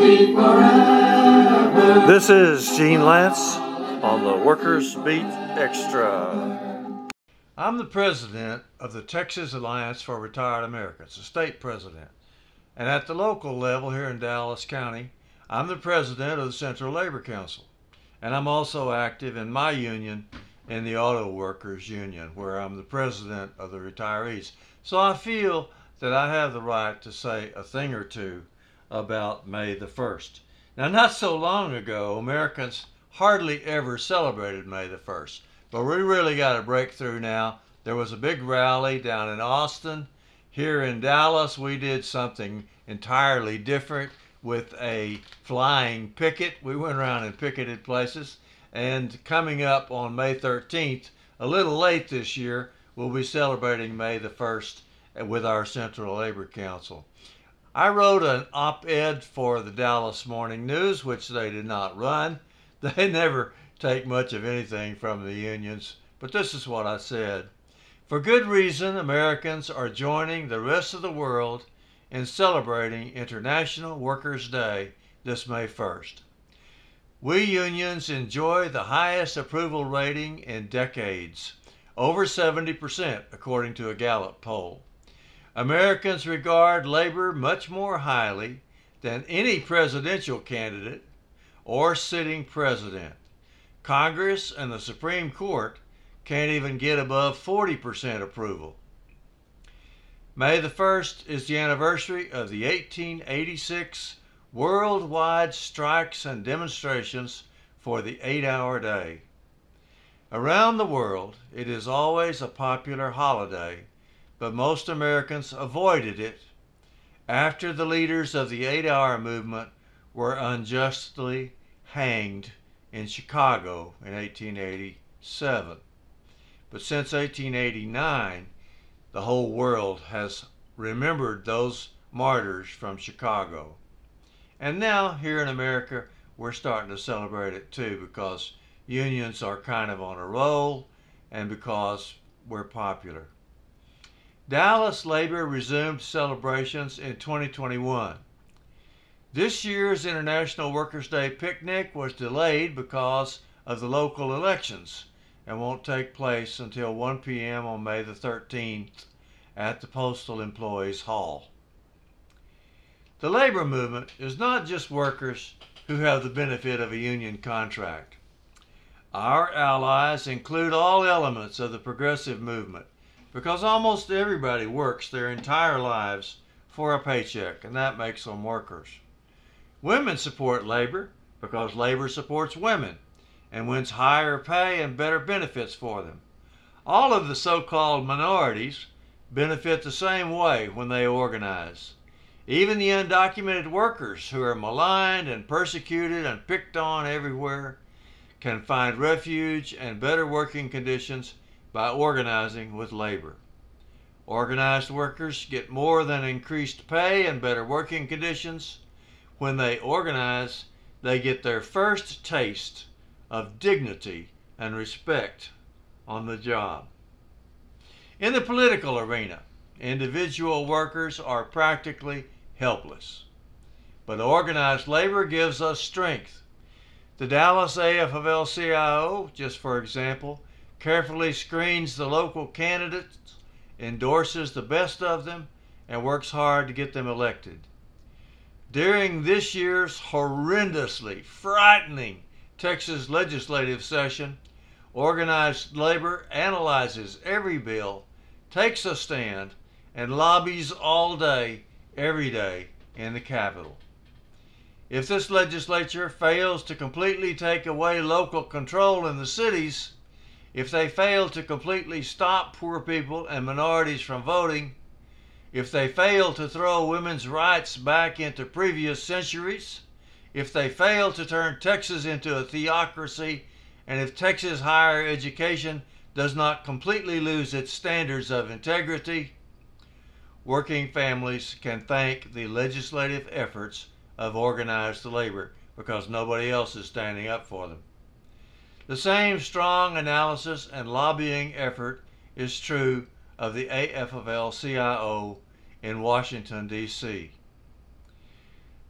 beat forever. This is Gene Lantz on the Workers Beat Extra. I'm the president of the Texas Alliance for Retired Americans, the state president. And at the local level here in Dallas County, I'm the president of the Central Labor Council. And I'm also active in my union, in the Auto Workers Union, where I'm the president of the retirees. So I feel that I have the right to say a thing or two about May the 1st. Now, not so long ago, Americans hardly ever celebrated May the 1st, but we really got a breakthrough now. There was a big rally down in Austin. Here in Dallas, we did something entirely different with a flying picket. We went around and picketed places. And coming up on May 13th, a little late this year, we'll be celebrating May the 1st uh, with our Central Labor Council. I wrote an op ed for the Dallas Morning News, which they did not run. They never take much of anything from the unions, but this is what I said. For good reason, Americans are joining the rest of the world in celebrating International Workers' Day this May 1st. We unions enjoy the highest approval rating in decades, over 70%, according to a Gallup poll. Americans regard labor much more highly than any presidential candidate or sitting president. Congress and the Supreme Court can't even get above 40% approval. May the 1st is the anniversary of the 1886 worldwide strikes and demonstrations for the eight hour day. Around the world, it is always a popular holiday but most Americans avoided it after the leaders of the eight hour movement were unjustly hanged in Chicago in 1887. But since 1889, the whole world has remembered those martyrs from Chicago. And now, here in America, we're starting to celebrate it too because unions are kind of on a roll and because we're popular. Dallas Labor resumed celebrations in 2021. This year's International Workers' Day picnic was delayed because of the local elections and won't take place until 1 p.m. on May the 13th at the Postal Employees Hall. The labor movement is not just workers who have the benefit of a union contract. Our allies include all elements of the progressive movement because almost everybody works their entire lives for a paycheck, and that makes them workers. Women support labor because labor supports women and wins higher pay and better benefits for them. All of the so called minorities benefit the same way when they organize. Even the undocumented workers who are maligned and persecuted and picked on everywhere can find refuge and better working conditions by organizing with labor. Organized workers get more than increased pay and better working conditions. When they organize, they get their first taste of dignity and respect on the job. In the political arena, individual workers are practically helpless. But organized labor gives us strength. The Dallas AFL CIO, just for example, carefully screens the local candidates, endorses the best of them, and works hard to get them elected. During this year's horrendously frightening Texas legislative session, organized labor analyzes every bill, takes a stand, and lobbies all day, every day in the Capitol. If this legislature fails to completely take away local control in the cities, if they fail to completely stop poor people and minorities from voting, if they fail to throw women's rights back into previous centuries, if they fail to turn Texas into a theocracy, and if Texas higher education does not completely lose its standards of integrity, working families can thank the legislative efforts of organized labor because nobody else is standing up for them. The same strong analysis and lobbying effort is true of the AFL CIO in Washington, D.C.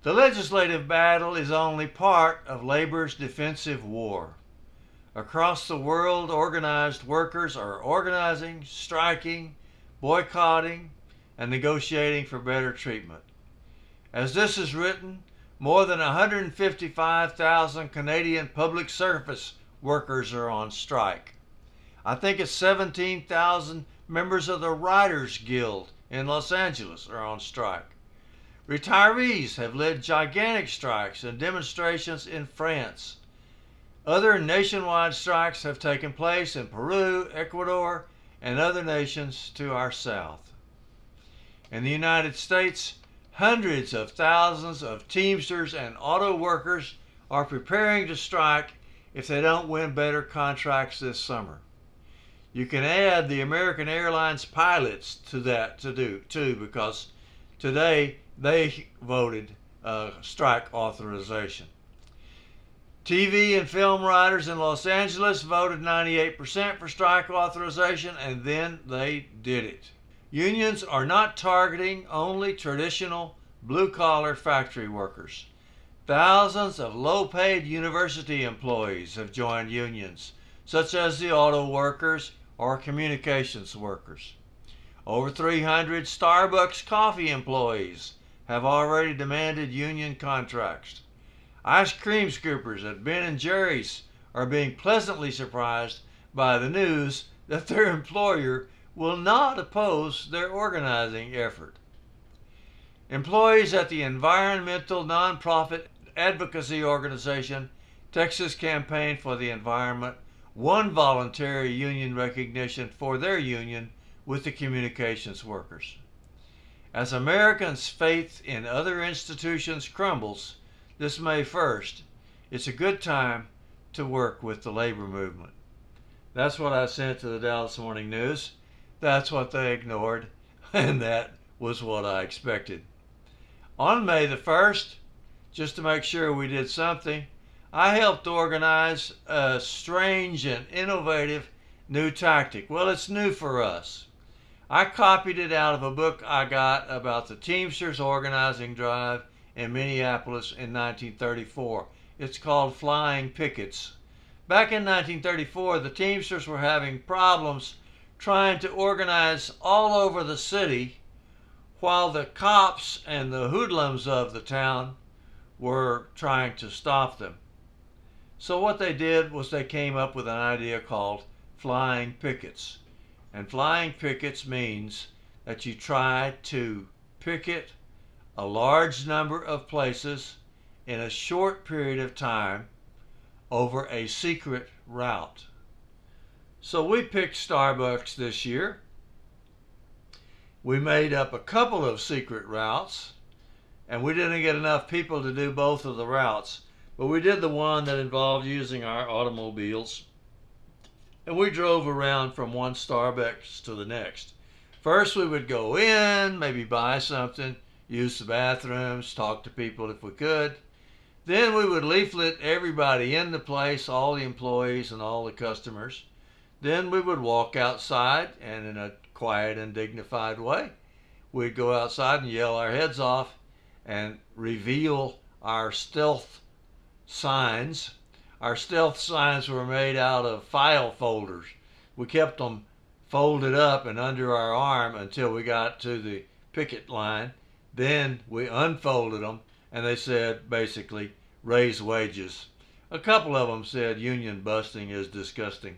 The legislative battle is only part of labor's defensive war. Across the world, organized workers are organizing, striking, boycotting, and negotiating for better treatment. As this is written, more than 155,000 Canadian public service workers are on strike. I think it's 17,000 members of the Writers Guild in Los Angeles are on strike. Retirees have led gigantic strikes and demonstrations in France. Other nationwide strikes have taken place in Peru, Ecuador, and other nations to our south. In the United States, hundreds of thousands of Teamsters and auto workers are preparing to strike if they don't win better contracts this summer. You can add the American Airlines pilots to that to do too because today they voted uh, strike authorization. TV and film writers in Los Angeles voted 98% for strike authorization and then they did it. Unions are not targeting only traditional blue collar factory workers. Thousands of low paid university employees have joined unions, such as the auto workers or communications workers. Over 300 Starbucks coffee employees have already demanded union contracts. Ice cream scoopers at Ben and Jerry's are being pleasantly surprised by the news that their employer will not oppose their organizing effort. Employees at the environmental nonprofit advocacy organization Texas Campaign for the Environment won voluntary union recognition for their union with the communications workers. As Americans' faith in other institutions crumbles this May 1st, it's a good time to work with the labor movement. That's what I sent to the Dallas Morning News. That's what they ignored, and that was what I expected. On May the 1st, just to make sure we did something, I helped organize a strange and innovative new tactic. Well, it's new for us. I copied it out of a book I got about the Teamsters organizing drive in Minneapolis in 1934. It's called Flying Pickets. Back in 1934, the Teamsters were having problems trying to organize all over the city while the cops and the hoodlums of the town were trying to stop them. So what they did was they came up with an idea called flying pickets. And flying pickets means that you try to picket a large number of places in a short period of time over a secret route. So we picked Starbucks this year. We made up a couple of secret routes, and we didn't get enough people to do both of the routes. But we did the one that involved using our automobiles. And we drove around from one Starbucks to the next. First, we would go in, maybe buy something, use the bathrooms, talk to people if we could. Then we would leaflet everybody in the place, all the employees and all the customers. Then we would walk outside and in a quiet and dignified way, we'd go outside and yell our heads off and reveal our stealth signs. Our stealth signs were made out of file folders. We kept them folded up and under our arm until we got to the picket line. Then we unfolded them and they said basically raise wages. A couple of them said union busting is disgusting.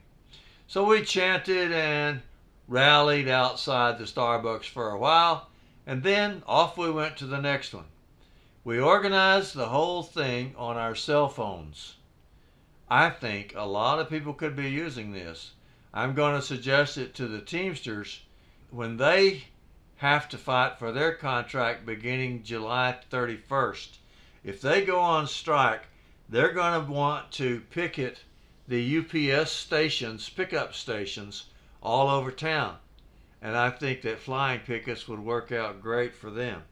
So we chanted and rallied outside the Starbucks for a while and then off we went to the next one. We organized the whole thing on our cell phones. I think a lot of people could be using this. I'm going to suggest it to the Teamsters when they have to fight for their contract beginning July 31st. If they go on strike, they're going to want to picket the UPS stations, pickup stations, all over town. And I think that flying pickets would work out great for them.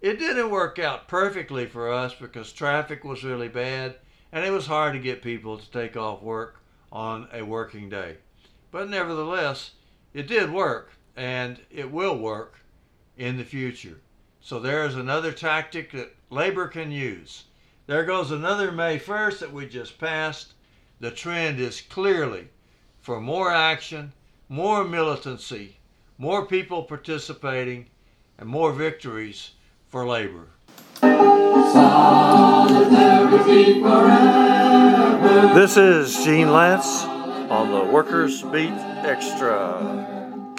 It didn't work out perfectly for us because traffic was really bad and it was hard to get people to take off work on a working day. But nevertheless, it did work and it will work in the future. So there's another tactic that labor can use. There goes another May 1st that we just passed. The trend is clearly for more action, more militancy, more people participating, and more victories for labor. This is Gene Lantz on the Workers Beat Extra.